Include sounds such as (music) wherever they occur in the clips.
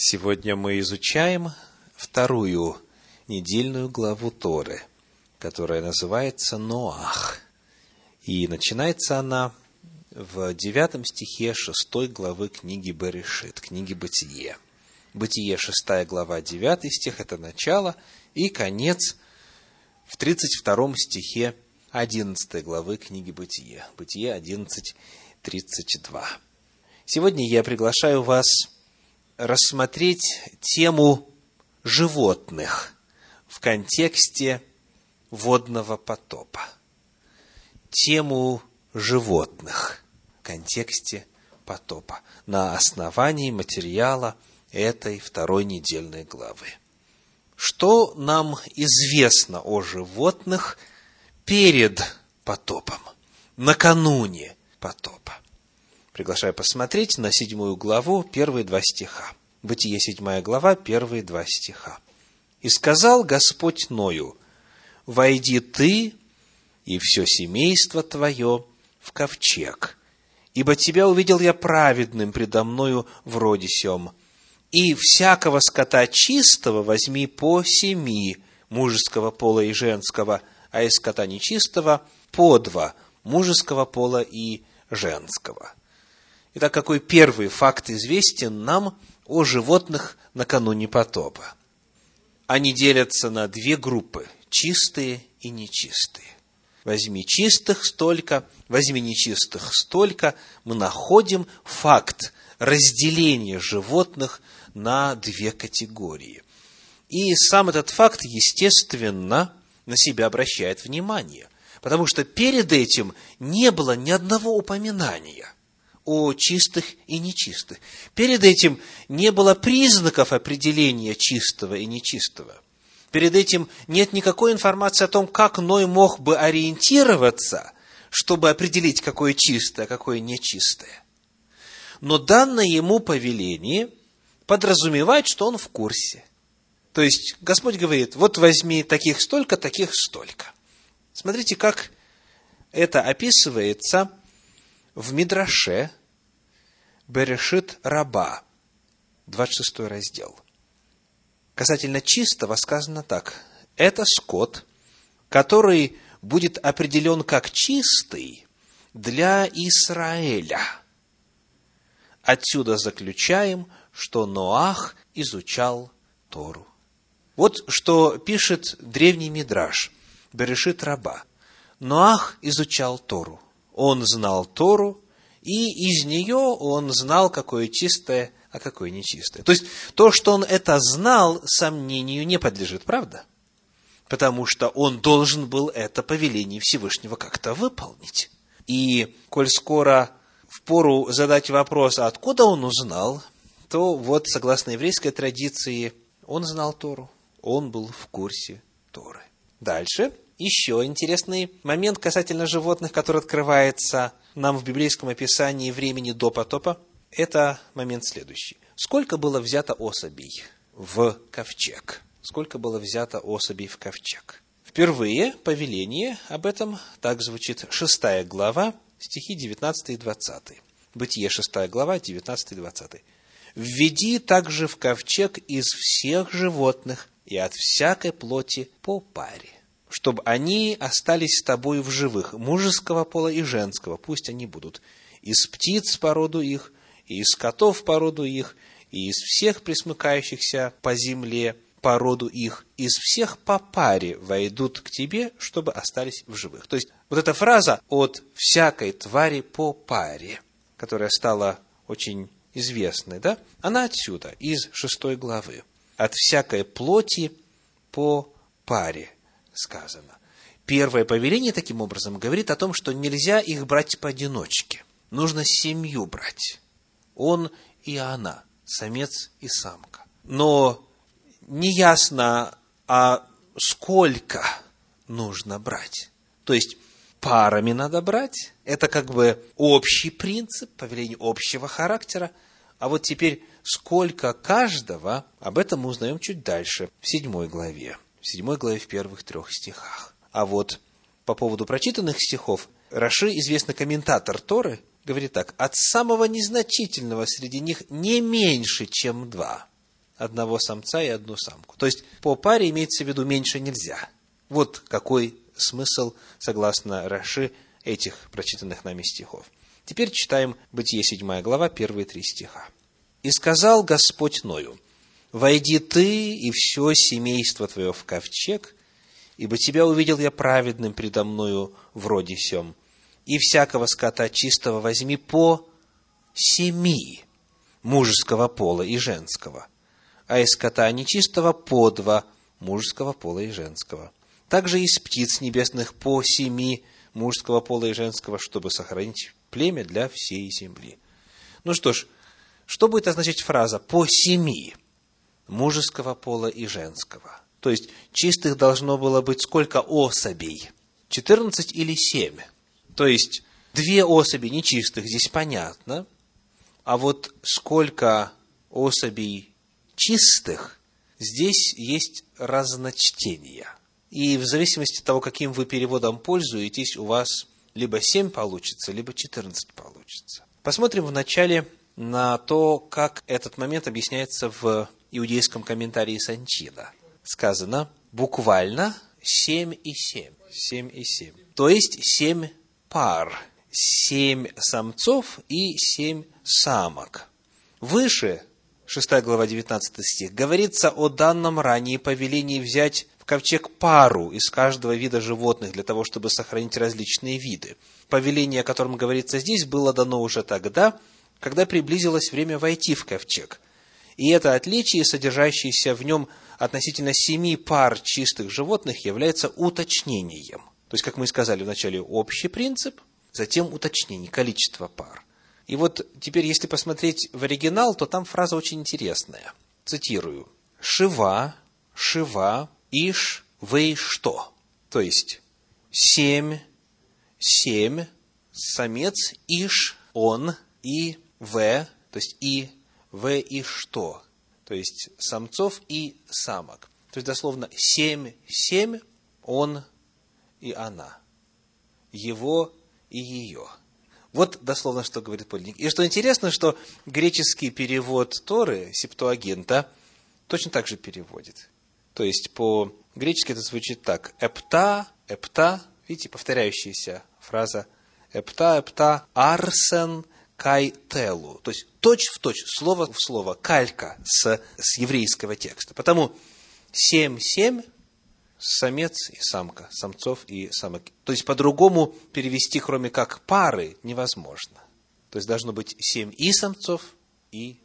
Сегодня мы изучаем вторую недельную главу Торы, которая называется Ноах. И начинается она в девятом стихе шестой главы книги Берешит, книги Бытие. Бытие, шестая глава, девятый стих – это начало, и конец в тридцать втором стихе одиннадцатой главы книги Бытие. Бытие одиннадцать, тридцать два. Сегодня я приглашаю вас рассмотреть тему животных в контексте водного потопа. Тему животных в контексте потопа на основании материала этой второй недельной главы. Что нам известно о животных перед потопом, накануне потопа? Приглашаю посмотреть на седьмую главу, первые два стиха. Бытие, седьмая глава, первые два стиха. «И сказал Господь Ною, «Войди ты и все семейство твое в ковчег, ибо тебя увидел я праведным предо мною в роде сем. И всякого скота чистого возьми по семи, мужеского пола и женского, а из скота нечистого по два, мужеского пола и женского». Итак, какой первый факт известен нам о животных накануне потопа? Они делятся на две группы – чистые и нечистые. Возьми чистых столько, возьми нечистых столько. Мы находим факт разделения животных на две категории. И сам этот факт, естественно, на себя обращает внимание, потому что перед этим не было ни одного упоминания – о чистых и нечистых. Перед этим не было признаков определения чистого и нечистого. Перед этим нет никакой информации о том, как Ной мог бы ориентироваться, чтобы определить, какое чистое, а какое нечистое. Но данное ему повеление подразумевает, что он в курсе. То есть Господь говорит, вот возьми таких столько, таких столько. Смотрите, как это описывается в Мидраше, Берешит раба, 26 раздел. Касательно чистого сказано так. Это скот, который будет определен как чистый для Израиля. Отсюда заключаем, что Ноах изучал Тору. Вот что пишет древний Мидраш, Берешит раба. Ноах изучал Тору. Он знал Тору, и из нее он знал, какое чистое, а какое нечистое. То есть, то, что он это знал, сомнению не подлежит, правда? Потому что он должен был это повеление Всевышнего как-то выполнить. И, коль скоро в пору задать вопрос, откуда он узнал, то вот, согласно еврейской традиции, он знал Тору, он был в курсе Торы. Дальше, еще интересный момент касательно животных, который открывается нам в библейском описании времени до потопа, это момент следующий. Сколько было взято особей в ковчег? Сколько было взято особей в ковчег? Впервые повеление об этом так звучит шестая глава, стихи 19 и 20. Бытие, шестая глава, 19 и 20. «Введи также в ковчег из всех животных и от всякой плоти по паре, чтобы они остались с тобой в живых, мужеского пола и женского, пусть они будут, из птиц по роду их, и из котов по роду их, и из всех присмыкающихся по земле по роду их, из всех по паре войдут к тебе, чтобы остались в живых. То есть, вот эта фраза «от всякой твари по паре», которая стала очень известной, да, она отсюда, из шестой главы. «От всякой плоти по паре» сказано. Первое повеление, таким образом, говорит о том, что нельзя их брать поодиночке. Нужно семью брать. Он и она, самец и самка. Но неясно, а сколько нужно брать. То есть, парами надо брать. Это как бы общий принцип, повеление общего характера. А вот теперь, сколько каждого, об этом мы узнаем чуть дальше, в седьмой главе в 7 главе в первых трех стихах. А вот по поводу прочитанных стихов, Раши, известный комментатор Торы, говорит так, от самого незначительного среди них не меньше, чем два. одного самца и одну самку. То есть, по паре имеется в виду меньше нельзя. Вот какой смысл, согласно Раши, этих прочитанных нами стихов. Теперь читаем Бытие 7 глава, первые три стиха. «И сказал Господь Ною, «Войди ты и все семейство твое в ковчег, ибо тебя увидел я праведным предо мною в роде сем, и всякого скота чистого возьми по семи мужеского пола и женского, а из скота нечистого по два мужеского пола и женского. Также из птиц небесных по семи мужского пола и женского, чтобы сохранить племя для всей земли. Ну что ж, что будет означать фраза «по семи» мужеского пола и женского? То есть, чистых должно было быть сколько особей? 14 или 7? То есть, две особи нечистых, здесь понятно. А вот сколько особей чистых, здесь есть разночтение. И в зависимости от того, каким вы переводом пользуетесь, у вас либо 7 получится, либо 14 получится. Посмотрим вначале на то, как этот момент объясняется в иудейском комментарии Санчина. Сказано буквально 7 и 7. 7 и 7. То есть 7 пар. 7 самцов и 7 самок. Выше, 6 глава 19 стих, говорится о данном ранее повелении взять ковчег пару из каждого вида животных для того, чтобы сохранить различные виды. Повеление, о котором говорится здесь, было дано уже тогда, когда приблизилось время войти в ковчег. И это отличие, содержащееся в нем относительно семи пар чистых животных, является уточнением. То есть, как мы сказали вначале, общий принцип, затем уточнение, количество пар. И вот теперь, если посмотреть в оригинал, то там фраза очень интересная. Цитирую. «Шива, шива, иш, вей, что?» То есть, семь, семь, самец, иш, он, и, в, то есть, и, в, и, что? То есть, самцов и самок. То есть, дословно, семь, семь, он и она. Его и ее. Вот дословно, что говорит подлинник. И что интересно, что греческий перевод Торы, септуагента, точно так же переводит. То есть, по-гречески это звучит так. Эпта, эпта, видите, повторяющаяся фраза. Эпта, эпта, арсен, кай телу. То есть, точь в точь, слово в слово, калька с, с еврейского текста. Потому семь, семь, самец и самка, самцов и самок. То есть, по-другому перевести, кроме как пары, невозможно. То есть, должно быть семь и самцов, и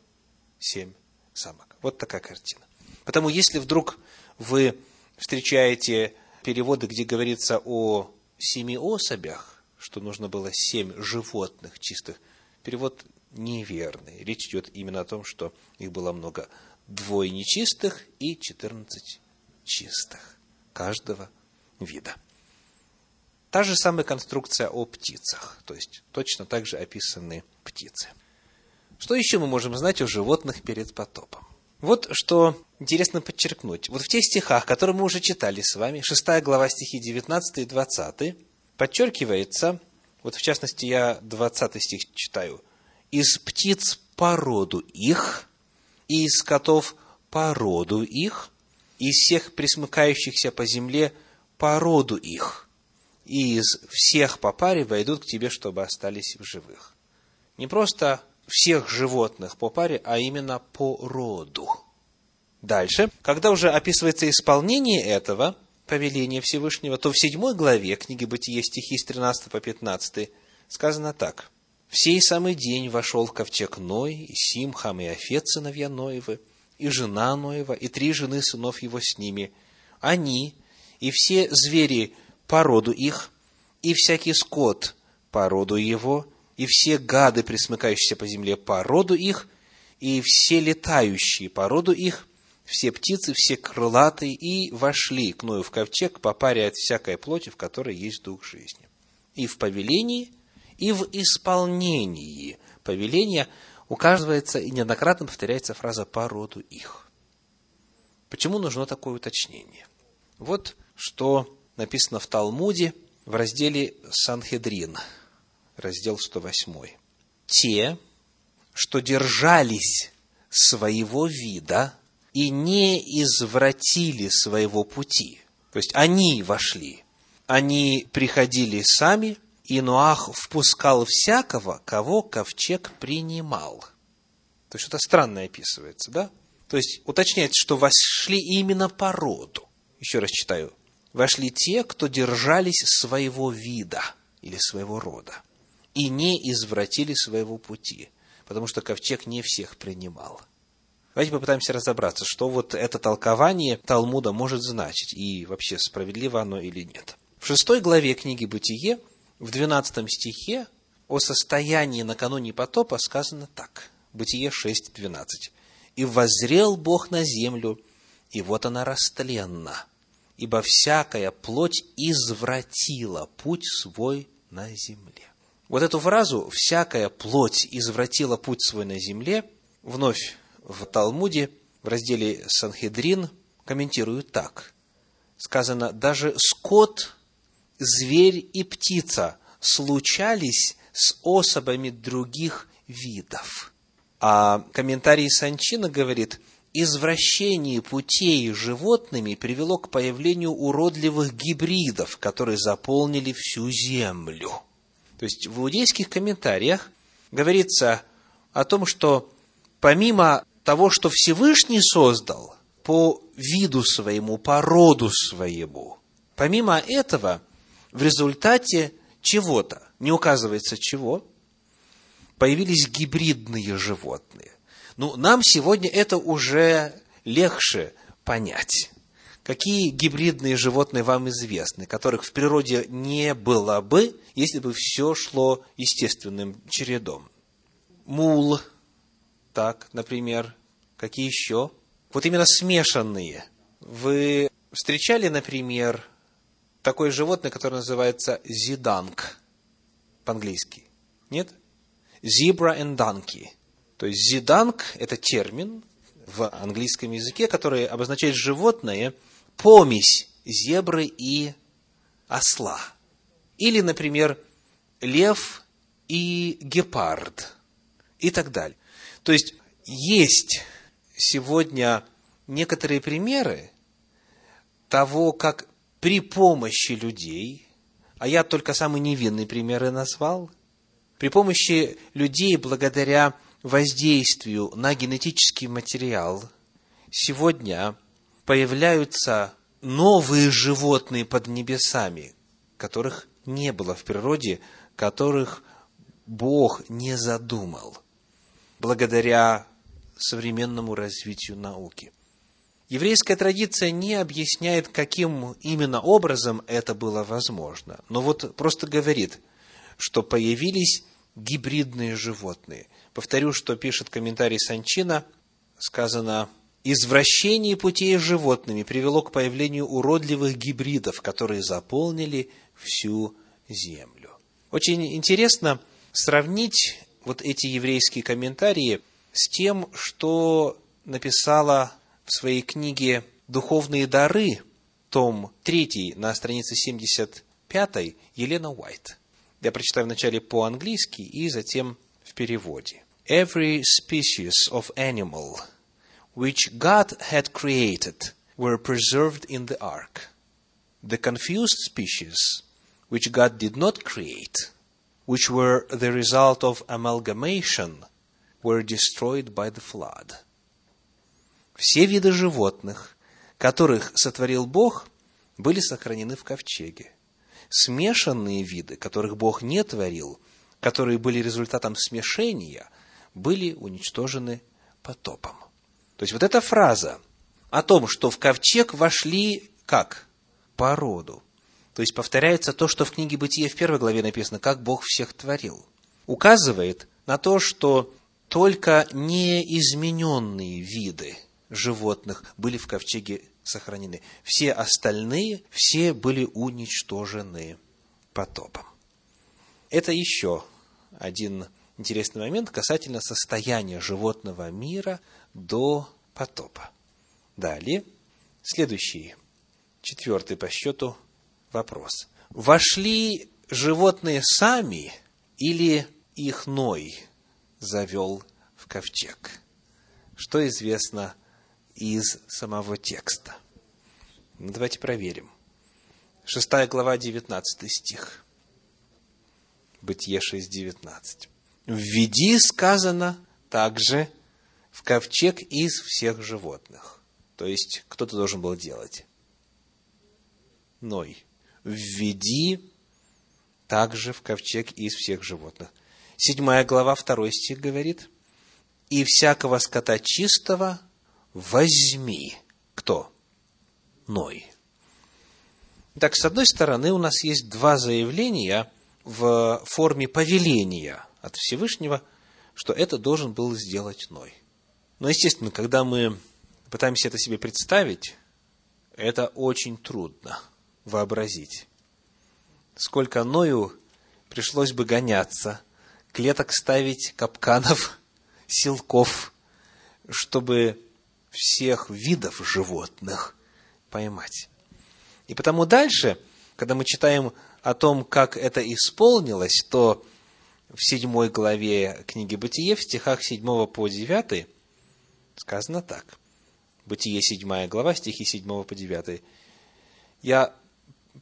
семь самок. Вот такая картина. Потому, если вдруг вы встречаете переводы, где говорится о семи особях, что нужно было семь животных чистых, перевод неверный. Речь идет именно о том, что их было много двое нечистых и четырнадцать чистых каждого вида. Та же самая конструкция о птицах, то есть точно так же описаны птицы. Что еще мы можем знать о животных перед потопом? Вот что интересно подчеркнуть. Вот в тех стихах, которые мы уже читали с вами, 6 глава стихи 19 и 20, подчеркивается, вот в частности я 20 стих читаю, «Из птиц породу их, и из котов породу их, из всех присмыкающихся по земле породу их, и из всех по паре войдут к тебе, чтобы остались в живых». Не просто всех животных по паре, а именно по роду. Дальше, когда уже описывается исполнение этого повеления Всевышнего, то в седьмой главе книги Бытия стихи с 13 по 15 сказано так. «В сей самый день вошел в ковчег Ной, и Сим, Хам и Афет, сыновья Ноевы, и жена Ноева, и три жены сынов его с ними. Они и все звери по роду их, и всякий скот по роду его, и все гады, присмыкающиеся по земле, по роду их, и все летающие по роду их, все птицы, все крылатые, и вошли к Ною в ковчег по паре от всякой плоти, в которой есть дух жизни. И в повелении, и в исполнении повеления указывается и неоднократно повторяется фраза «по роду их». Почему нужно такое уточнение? Вот что написано в Талмуде в разделе Санхедрин – раздел 108. Те, что держались своего вида и не извратили своего пути. То есть они вошли, они приходили сами, и Ноах впускал всякого, кого ковчег принимал. То есть, что-то странное описывается, да? То есть, уточняется, что вошли именно по роду. Еще раз читаю. Вошли те, кто держались своего вида или своего рода и не извратили своего пути, потому что ковчег не всех принимал. Давайте попытаемся разобраться, что вот это толкование Талмуда может значить, и вообще справедливо оно или нет. В шестой главе книги «Бытие», в двенадцатом стихе, о состоянии накануне потопа сказано так. Бытие 6, 12. «И воззрел Бог на землю, и вот она растленна, ибо всякая плоть извратила путь свой на земле». Вот эту фразу «всякая плоть извратила путь свой на земле» вновь в Талмуде, в разделе Санхедрин, комментируют так. Сказано, даже скот, зверь и птица случались с особами других видов. А комментарий Санчина говорит, извращение путей животными привело к появлению уродливых гибридов, которые заполнили всю землю. То есть в иудейских комментариях говорится о том, что помимо того, что Всевышний создал по виду своему, по роду своему. Помимо этого, в результате чего-то, не указывается чего, появились гибридные животные. Ну, нам сегодня это уже легче понять. Какие гибридные животные вам известны, которых в природе не было бы, если бы все шло естественным чередом? Мул – так, например, какие еще? Вот именно смешанные. Вы встречали, например, такое животное, которое называется зиданг по-английски? Нет? Zebra and donkey. То есть зиданг – это термин в английском языке, который обозначает животное, помесь зебры и осла. Или, например, лев и гепард и так далее. То есть, есть сегодня некоторые примеры того, как при помощи людей, а я только самые невинные примеры назвал, при помощи людей, благодаря воздействию на генетический материал, сегодня появляются новые животные под небесами, которых не было в природе, которых Бог не задумал благодаря современному развитию науки. Еврейская традиция не объясняет, каким именно образом это было возможно, но вот просто говорит, что появились гибридные животные. Повторю, что пишет комментарий Санчина, сказано, «Извращение путей животными привело к появлению уродливых гибридов, которые заполнили всю землю». Очень интересно сравнить вот эти еврейские комментарии с тем, что написала в своей книге «Духовные дары», том 3 на странице 75 Елена Уайт. Я прочитаю вначале по-английски и затем в переводе. Every species of animal which God had created were preserved in the ark. The confused species which God did not create which were the result of amalgamation, were destroyed by the flood. Все виды животных, которых сотворил Бог, были сохранены в ковчеге. Смешанные виды, которых Бог не творил, которые были результатом смешения, были уничтожены потопом. То есть вот эта фраза о том, что в ковчег вошли как? По роду. То есть повторяется то, что в книге Бытия в первой главе написано, как Бог всех творил. Указывает на то, что только неизмененные виды животных были в ковчеге сохранены. Все остальные, все были уничтожены потопом. Это еще один интересный момент касательно состояния животного мира до потопа. Далее, следующий, четвертый по счету вопрос. Вошли животные сами или их Ной завел в ковчег? Что известно из самого текста. Ну, давайте проверим. Шестая глава, девятнадцатый стих. Бытие 6.19. «Введи, сказано, также в ковчег из всех животных». То есть, кто-то должен был делать. Ной. «Введи также в ковчег из всех животных». Седьмая глава, второй стих говорит, «И всякого скота чистого возьми». Кто? Ной. Так, с одной стороны, у нас есть два заявления в форме повеления от Всевышнего, что это должен был сделать Ной. Но, естественно, когда мы пытаемся это себе представить, это очень трудно вообразить. Сколько Ною пришлось бы гоняться, клеток ставить, капканов, (laughs) силков, чтобы всех видов животных поймать. И потому дальше, когда мы читаем о том, как это исполнилось, то в седьмой главе книги Бытие, в стихах 7 по 9, сказано так. Бытие, седьмая глава, стихи 7 по 9. Я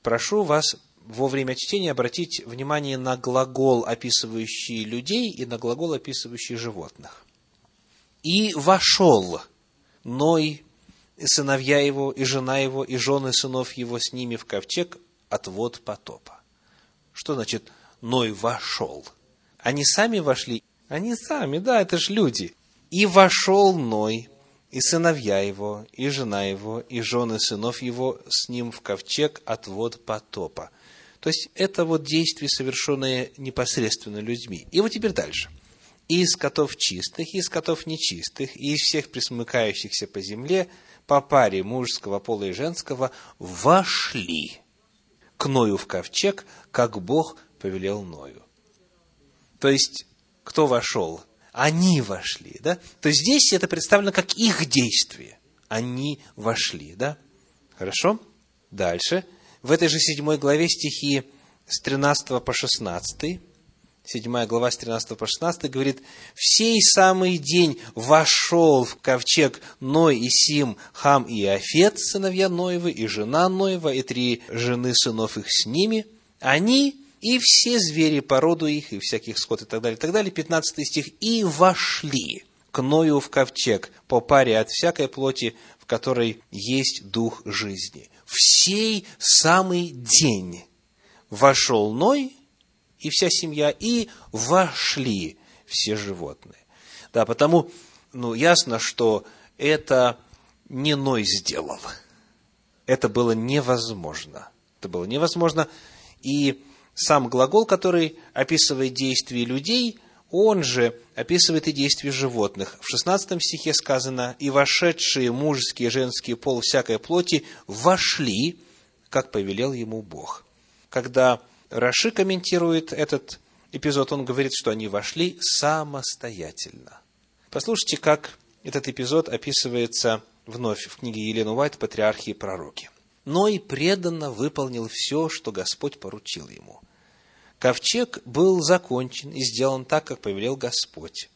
прошу вас во время чтения обратить внимание на глагол, описывающий людей, и на глагол, описывающий животных. «И вошел Ной и сыновья его, и жена его, и жены сынов его с ними в ковчег от вод потопа. Что значит Ной вошел? Они сами вошли? Они сами, да, это же люди. И вошел Ной, и сыновья его, и жена его, и жены сынов его с ним в ковчег от вод потопа. То есть, это вот действие, совершенное непосредственно людьми. И вот теперь дальше – и из котов чистых, и из котов нечистых, и из всех присмыкающихся по земле, по паре мужского пола и женского, вошли к Ною в ковчег, как Бог повелел Ною. То есть, кто вошел? Они вошли, да? То здесь это представлено как их действие. Они вошли, да? Хорошо? Дальше. В этой же седьмой главе стихи с 13 по 16 7 глава с 13 по 16 говорит, «В сей самый день вошел в ковчег Ной и Сим, Хам и Афет, сыновья Ноевы, и жена Ноева, и три жены сынов их с ними, они и все звери породу их, и всяких скот, и так далее, и так далее». 15 стих, «И вошли к Ною в ковчег по паре от всякой плоти, в которой есть дух жизни». В сей самый день вошел Ной, и вся семья, и вошли все животные. Да, потому, ну, ясно, что это не Ной сделал. Это было невозможно. Это было невозможно. И сам глагол, который описывает действия людей, он же описывает и действия животных. В 16 стихе сказано, «И вошедшие мужеские и женские пол всякой плоти вошли, как повелел ему Бог». Когда Раши комментирует этот эпизод, он говорит, что они вошли самостоятельно. Послушайте, как этот эпизод описывается вновь в книге Елены Уайт «Патриархи и пророки». Но и преданно выполнил все, что Господь поручил ему. Ковчег был закончен и сделан так, как повелел Господь.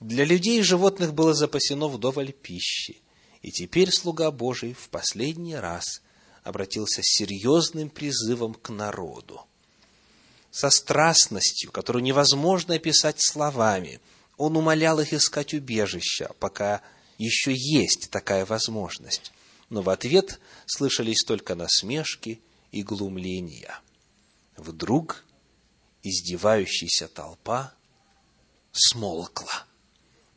Для людей и животных было запасено вдоволь пищи. И теперь слуга Божий в последний раз обратился с серьезным призывом к народу со страстностью, которую невозможно описать словами. Он умолял их искать убежища, пока еще есть такая возможность. Но в ответ слышались только насмешки и глумления. Вдруг издевающаяся толпа смолкла.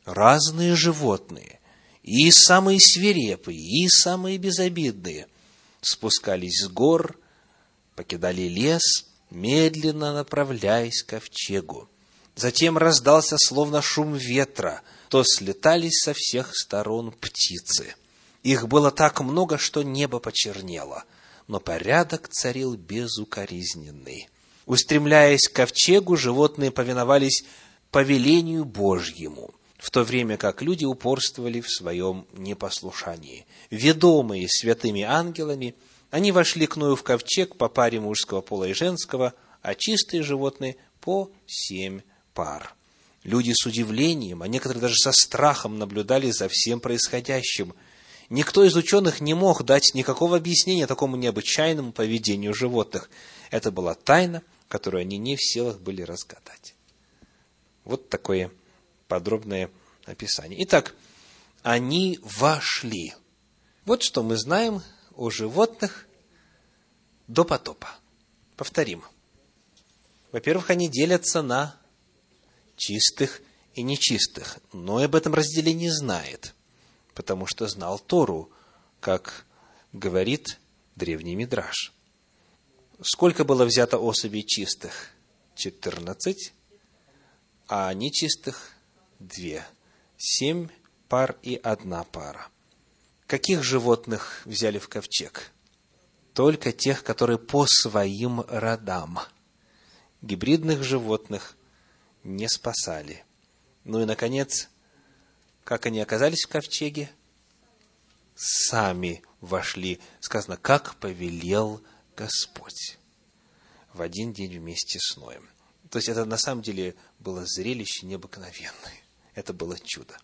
Разные животные, и самые свирепые, и самые безобидные, спускались с гор, покидали лес – медленно направляясь к ковчегу. Затем раздался словно шум ветра, то слетались со всех сторон птицы. Их было так много, что небо почернело, но порядок царил безукоризненный. Устремляясь к ковчегу, животные повиновались повелению Божьему, в то время как люди упорствовали в своем непослушании. Ведомые святыми ангелами – они вошли к Ною в ковчег по паре мужского пола и женского, а чистые животные по семь пар. Люди с удивлением, а некоторые даже со страхом наблюдали за всем происходящим. Никто из ученых не мог дать никакого объяснения такому необычайному поведению животных. Это была тайна, которую они не в силах были разгадать. Вот такое подробное описание. Итак, они вошли. Вот что мы знаем о животных до потопа. Повторим. Во-первых, они делятся на чистых и нечистых. Но об этом разделении знает, потому что знал Тору, как говорит древний Мидраш. Сколько было взято особей чистых? Четырнадцать, а нечистых – две. Семь пар и одна пара. Каких животных взяли в ковчег? Только тех, которые по своим родам. Гибридных животных не спасали. Ну и, наконец, как они оказались в ковчеге? Сами вошли, сказано, как повелел Господь в один день вместе с Ноем. То есть это на самом деле было зрелище необыкновенное. Это было чудо.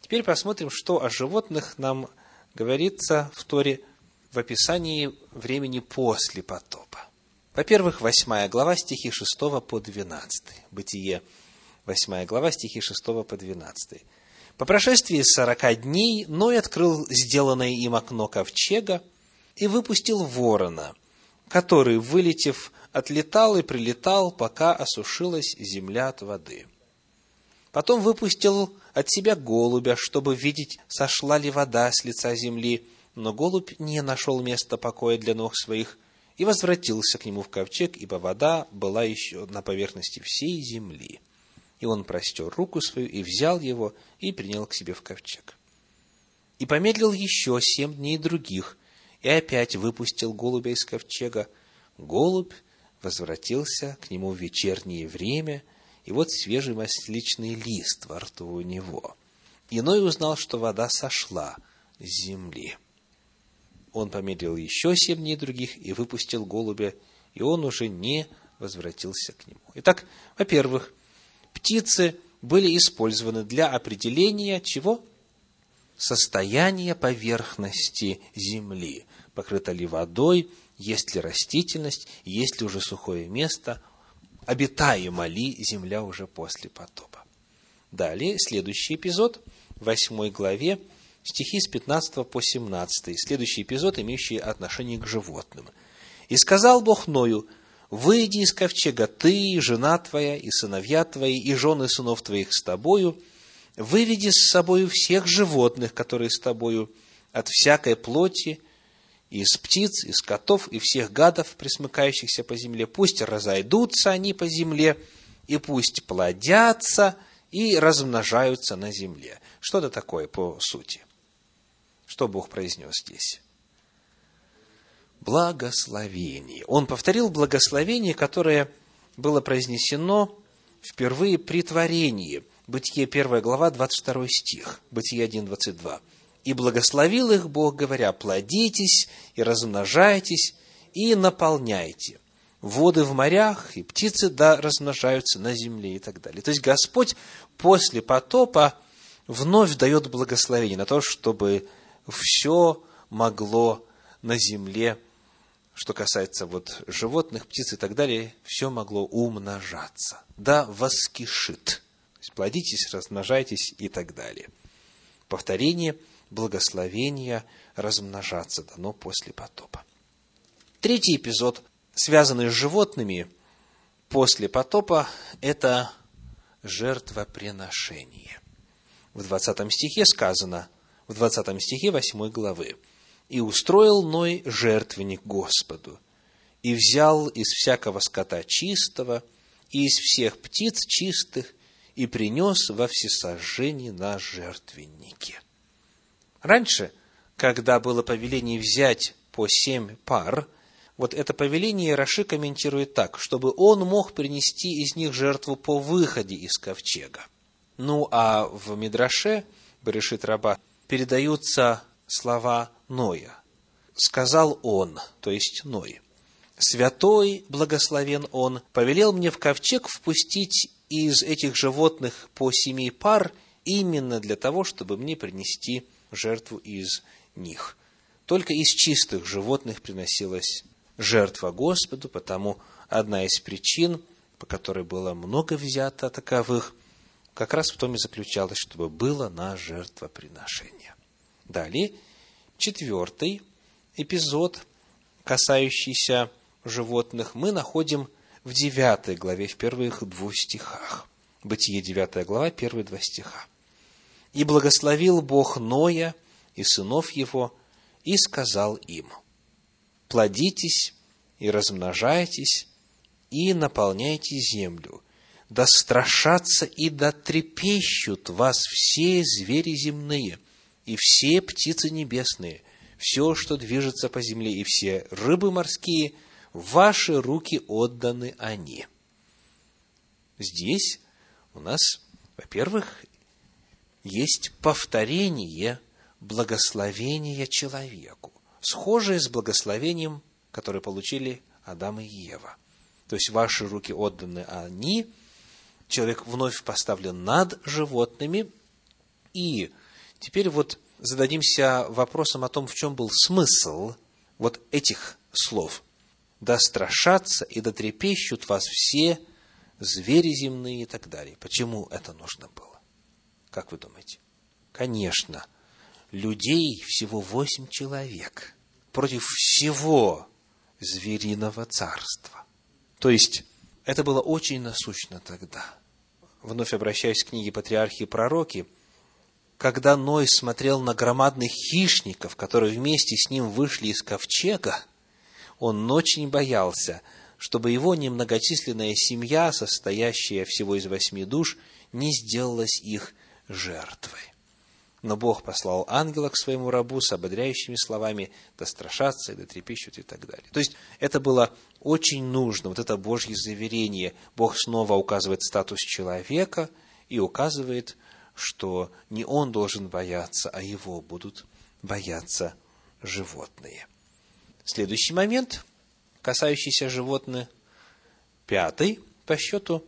Теперь посмотрим, что о животных нам говорится в Торе в описании времени после потопа. Во-первых, 8 глава, стихи 6 по 12. Бытие, 8 глава, стихи 6 по 12. «По прошествии сорока дней Ной открыл сделанное им окно ковчега и выпустил ворона, который, вылетев, отлетал и прилетал, пока осушилась земля от воды. Потом выпустил от себя голубя, чтобы видеть, сошла ли вода с лица земли, но голубь не нашел места покоя для ног своих и возвратился к нему в ковчег, ибо вода была еще на поверхности всей земли. И он простер руку свою и взял его и принял к себе в ковчег. И помедлил еще семь дней других, и опять выпустил голубя из ковчега. Голубь возвратился к нему в вечернее время, и вот свежий масличный лист во рту у него. Иной узнал, что вода сошла с земли. Он помедлил еще семь дней других и выпустил голубя, и он уже не возвратился к нему. Итак, во-первых, птицы были использованы для определения чего? Состояния поверхности земли. Покрыта ли водой, есть ли растительность, есть ли уже сухое место, обитаема ли земля уже после потопа. Далее, следующий эпизод, в восьмой главе, стихи с 15 по 17, следующий эпизод, имеющий отношение к животным. «И сказал Бог Ною, выйди из ковчега ты, жена твоя, и сыновья твои, и жены сынов твоих с тобою, выведи с собою всех животных, которые с тобою, от всякой плоти, из птиц, из котов и всех гадов, присмыкающихся по земле. Пусть разойдутся они по земле, и пусть плодятся и размножаются на земле. Что это такое по сути? Что Бог произнес здесь? Благословение. Он повторил благословение, которое было произнесено впервые при творении. Бытие 1 глава, 22 стих. Бытие 1, 22. «И благословил их Бог, говоря, плодитесь и размножайтесь, и наполняйте. Воды в морях, и птицы да размножаются на земле» и так далее. То есть Господь после потопа вновь дает благословение на то, чтобы все могло на земле, что касается вот животных, птиц и так далее, все могло умножаться. Да, воскишит. Есть плодитесь, размножайтесь и так далее. Повторение благословения размножаться дано после потопа. Третий эпизод, связанный с животными после потопа, это жертвоприношение. В 20 стихе сказано – в 20 стихе 8 главы. «И устроил Ной жертвенник Господу, и взял из всякого скота чистого, и из всех птиц чистых, и принес во всесожжение на жертвеннике». Раньше, когда было повеление взять по семь пар, вот это повеление Раши комментирует так, чтобы он мог принести из них жертву по выходе из ковчега. Ну, а в Мидраше, Берешит Раба, передаются слова Ноя. «Сказал он», то есть Ной, «Святой, благословен он, повелел мне в ковчег впустить из этих животных по семи пар именно для того, чтобы мне принести жертву из них. Только из чистых животных приносилась жертва Господу, потому одна из причин, по которой было много взято таковых, как раз в том и заключалась, чтобы было на жертвоприношение. Далее, четвертый эпизод, касающийся животных, мы находим в девятой главе, в первых двух стихах. Бытие, девятая глава, первые два стиха. «И благословил Бог Ноя и сынов его, и сказал им, «Плодитесь и размножайтесь, и наполняйте землю, да страшатся и да трепещут вас все звери земные, и все птицы небесные, все, что движется по земле, и все рыбы морские, в ваши руки отданы они». Здесь у нас, во-первых, есть повторение благословения человеку, схожее с благословением, которое получили Адам и Ева. То есть ваши руки отданы они, человек вновь поставлен над животными. И теперь вот зададимся вопросом о том, в чем был смысл вот этих слов. «Да страшатся и да трепещут вас все звери земные и так далее». Почему это нужно было? Как вы думаете? Конечно, людей всего восемь человек против всего звериного царства. То есть, это было очень насущно тогда. Вновь обращаясь к книге «Патриархи и пророки», когда Ной смотрел на громадных хищников, которые вместе с ним вышли из ковчега, он очень боялся, чтобы его немногочисленная семья, состоящая всего из восьми душ, не сделалась их жертвой. Но Бог послал ангела к своему рабу с ободряющими словами «да страшатся, да трепещут» и так далее. То есть, это было очень нужно, вот это Божье заверение. Бог снова указывает статус человека и указывает, что не он должен бояться, а его будут бояться животные. Следующий момент, касающийся животных, пятый по счету,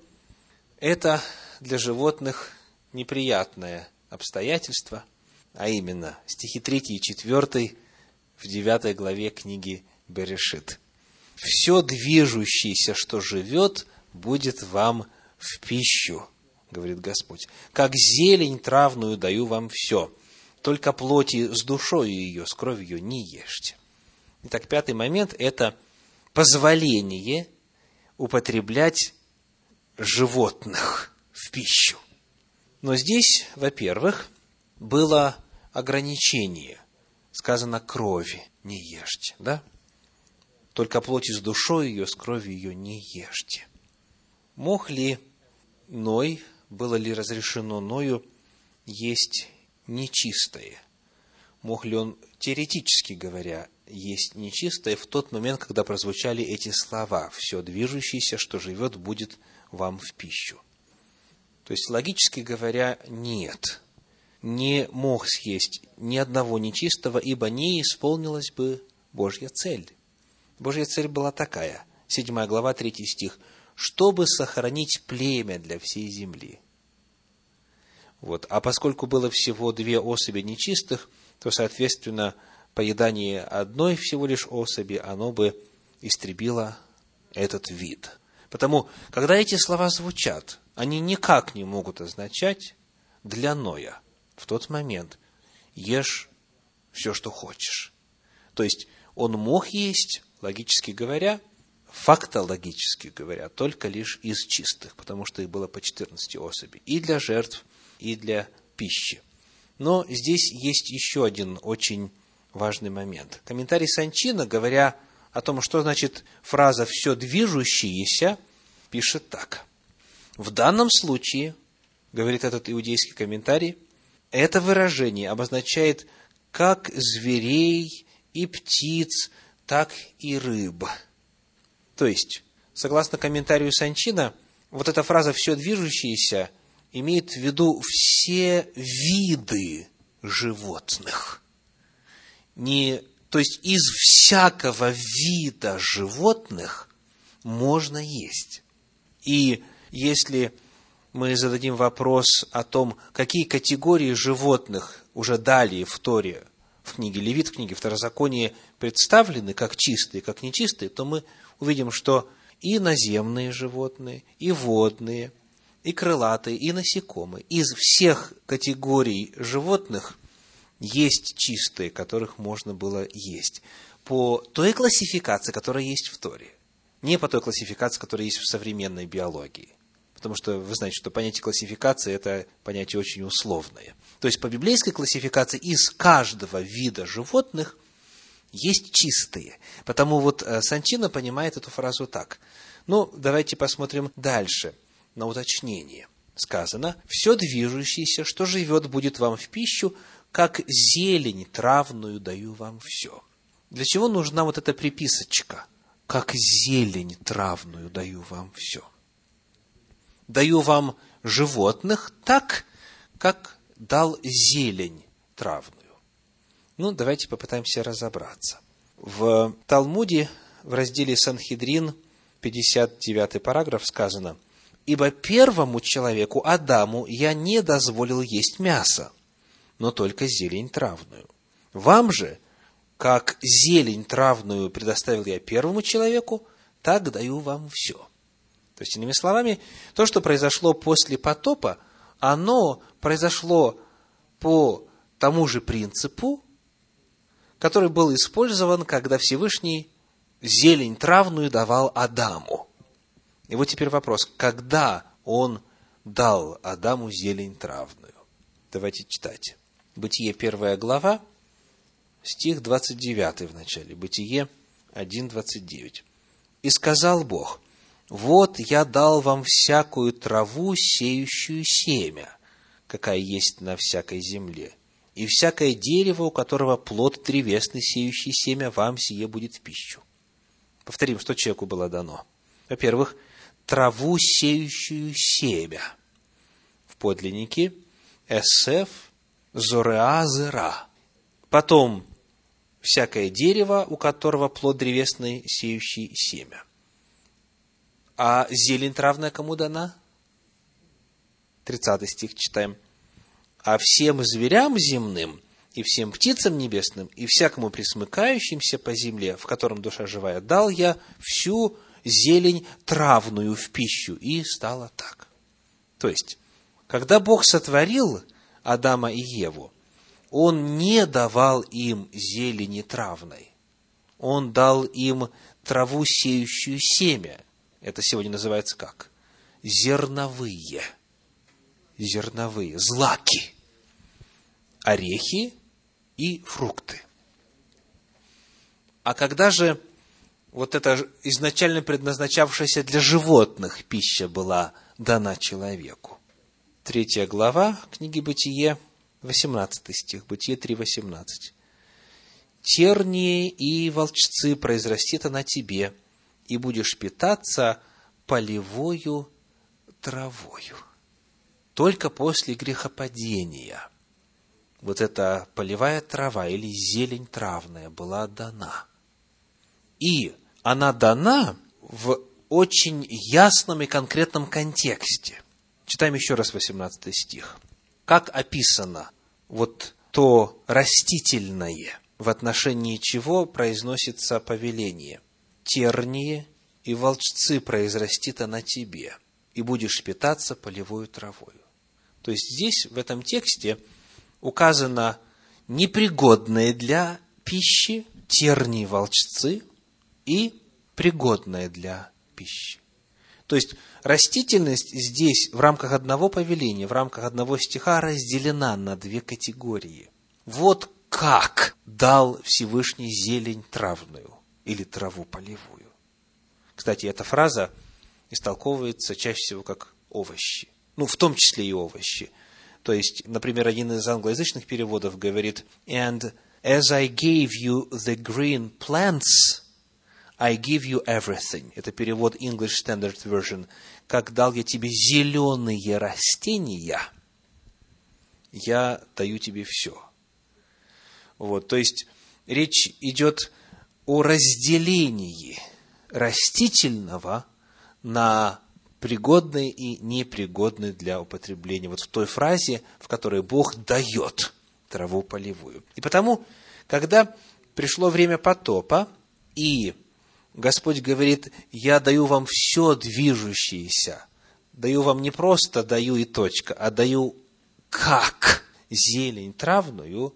это для животных неприятное обстоятельства, а именно стихи 3 и 4 в 9 главе книги Берешит. «Все движущееся, что живет, будет вам в пищу, говорит Господь. Как зелень травную даю вам все, только плоти с душой ее, с кровью не ешьте». Итак, пятый момент – это позволение употреблять животных в пищу. Но здесь, во-первых, было ограничение. Сказано, крови не ешьте, да? Только плоти с душой ее, с кровью ее не ешьте. Мог ли Ной, было ли разрешено Ною есть нечистое? Мог ли он, теоретически говоря, есть нечистое в тот момент, когда прозвучали эти слова «все движущееся, что живет, будет вам в пищу». То есть, логически говоря, нет. Не мог съесть ни одного нечистого, ибо не исполнилась бы Божья цель. Божья цель была такая, 7 глава, 3 стих, чтобы сохранить племя для всей земли. Вот. А поскольку было всего две особи нечистых, то, соответственно, поедание одной всего лишь особи, оно бы истребило этот вид. Потому, когда эти слова звучат, они никак не могут означать для Ноя в тот момент ешь все, что хочешь. То есть он мог есть, логически говоря, фактологически говоря, только лишь из чистых, потому что их было по 14 особей, и для жертв, и для пищи. Но здесь есть еще один очень важный момент. Комментарий Санчина, говоря о том, что значит фраза «все движущееся», пишет так – в данном случае, говорит этот иудейский комментарий, это выражение обозначает как зверей и птиц, так и рыб. То есть, согласно комментарию Санчина, вот эта фраза «все движущееся» имеет в виду все виды животных. Не, то есть, из всякого вида животных можно есть. И если мы зададим вопрос о том, какие категории животных уже далее в Торе, в книге Левит, в книге Второзаконие представлены как чистые, как нечистые, то мы увидим, что и наземные животные, и водные, и крылатые, и насекомые. Из всех категорий животных есть чистые, которых можно было есть. По той классификации, которая есть в Торе. Не по той классификации, которая есть в современной биологии. Потому что вы знаете, что понятие классификации – это понятие очень условное. То есть, по библейской классификации из каждого вида животных есть чистые. Потому вот э, Санчина понимает эту фразу так. Ну, давайте посмотрим дальше на уточнение. Сказано, все движущееся, что живет, будет вам в пищу, как зелень травную даю вам все. Для чего нужна вот эта приписочка? Как зелень травную даю вам все. Даю вам животных так, как дал зелень травную. Ну, давайте попытаемся разобраться. В Талмуде, в разделе Санхедрин, 59 параграф сказано, «Ибо первому человеку, Адаму, я не дозволил есть мясо, но только зелень травную. Вам же, как зелень травную предоставил я первому человеку, так даю вам все». То есть, иными словами, то, что произошло после потопа, оно произошло по тому же принципу, который был использован, когда Всевышний зелень травную давал Адаму. И вот теперь вопрос, когда он дал Адаму зелень травную? Давайте читать. Бытие первая глава, стих 29 в начале. Бытие 1.29. «И сказал Бог, вот я дал вам всякую траву, сеющую семя, какая есть на всякой земле, и всякое дерево, у которого плод древесный, сеющий семя, вам сие будет в пищу. Повторим, что человеку было дано. Во-первых, траву, сеющую семя. В подлиннике эсеф зореазера. Потом всякое дерево, у которого плод древесный, сеющий семя. А зелень травная кому дана? 30 стих читаем а всем зверям земным и всем птицам небесным, и всякому присмыкающимся по земле, в котором душа живая, дал я всю зелень травную в пищу. И стало так. То есть, когда Бог сотворил Адама и Еву, Он не давал им зелени травной. Он дал им траву, сеющую семя. Это сегодня называется как? Зерновые. Зерновые. Злаки орехи и фрукты. А когда же вот эта изначально предназначавшаяся для животных пища была дана человеку? Третья глава книги Бытие, 18 стих, Бытие 3, 18. «Тернии и волчцы произрастет она тебе, и будешь питаться полевою травою». Только после грехопадения – вот эта полевая трава или зелень травная была дана. И она дана в очень ясном и конкретном контексте. Читаем еще раз 18 стих. Как описано вот то растительное, в отношении чего произносится повеление. Терние и волчцы произрастит она тебе, и будешь питаться полевой травою. То есть здесь, в этом тексте, указано непригодные для пищи, тернии волчцы и пригодные для пищи. То есть растительность здесь в рамках одного повеления, в рамках одного стиха разделена на две категории. Вот как дал Всевышний зелень травную или траву полевую. Кстати, эта фраза истолковывается чаще всего как овощи. Ну, в том числе и овощи. То есть, например, один из англоязычных переводов говорит «And as I gave you the green plants, I give you everything». Это перевод English Standard Version. «Как дал я тебе зеленые растения, я даю тебе все». Вот, то есть, речь идет о разделении растительного на пригодны и непригодны для употребления. Вот в той фразе, в которой Бог дает траву полевую. И потому, когда пришло время потопа, и Господь говорит, я даю вам все движущееся, даю вам не просто даю и точка, а даю как зелень травную,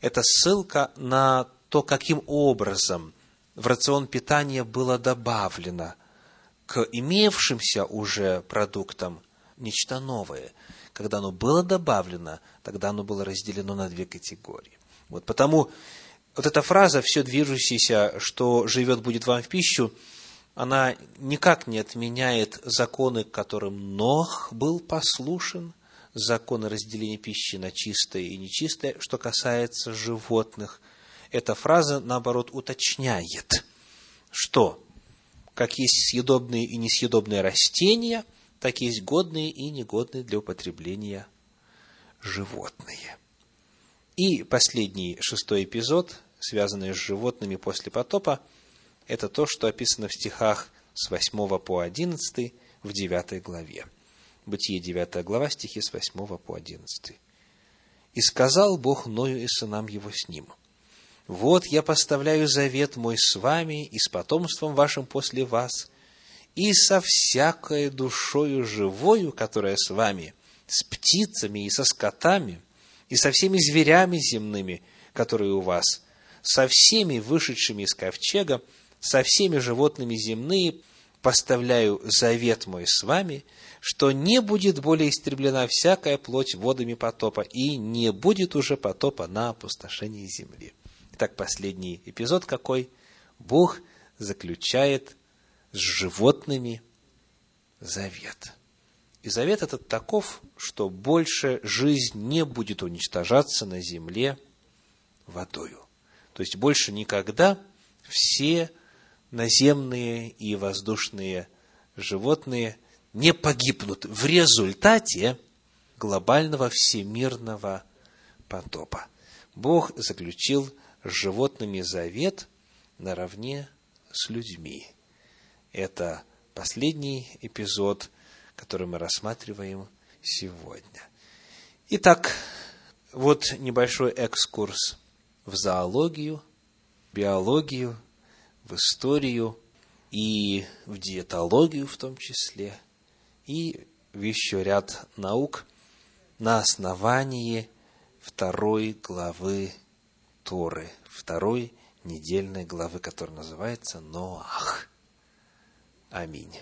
это ссылка на то, каким образом в рацион питания было добавлено к имевшимся уже продуктам нечто новое. Когда оно было добавлено, тогда оно было разделено на две категории. Вот потому вот эта фраза «все движущееся, что живет, будет вам в пищу», она никак не отменяет законы, которым Нох был послушен, законы разделения пищи на чистое и нечистое, что касается животных. Эта фраза, наоборот, уточняет, что как есть съедобные и несъедобные растения, так есть годные и негодные для употребления животные. И последний, шестой эпизод, связанный с животными после потопа, это то, что описано в стихах с 8 по 11 в 9 главе. Бытие 9 глава, стихи с 8 по 11. «И сказал Бог Ною и сынам его с ним, «Вот я поставляю завет мой с вами и с потомством вашим после вас, и со всякой душою живою, которая с вами, с птицами и со скотами, и со всеми зверями земными, которые у вас, со всеми вышедшими из ковчега, со всеми животными земные, поставляю завет мой с вами, что не будет более истреблена всякая плоть водами потопа, и не будет уже потопа на опустошении земли. Итак, последний эпизод какой? Бог заключает с животными завет. И завет этот таков, что больше жизнь не будет уничтожаться на земле водою. То есть больше никогда все наземные и воздушные животные не погибнут в результате глобального всемирного потопа. Бог заключил с животными завет наравне с людьми. Это последний эпизод, который мы рассматриваем сегодня. Итак, вот небольшой экскурс в зоологию, биологию, в историю и в диетологию в том числе, и в еще ряд наук на основании второй главы Торы, второй недельной главы, которая называется Ноах. Аминь.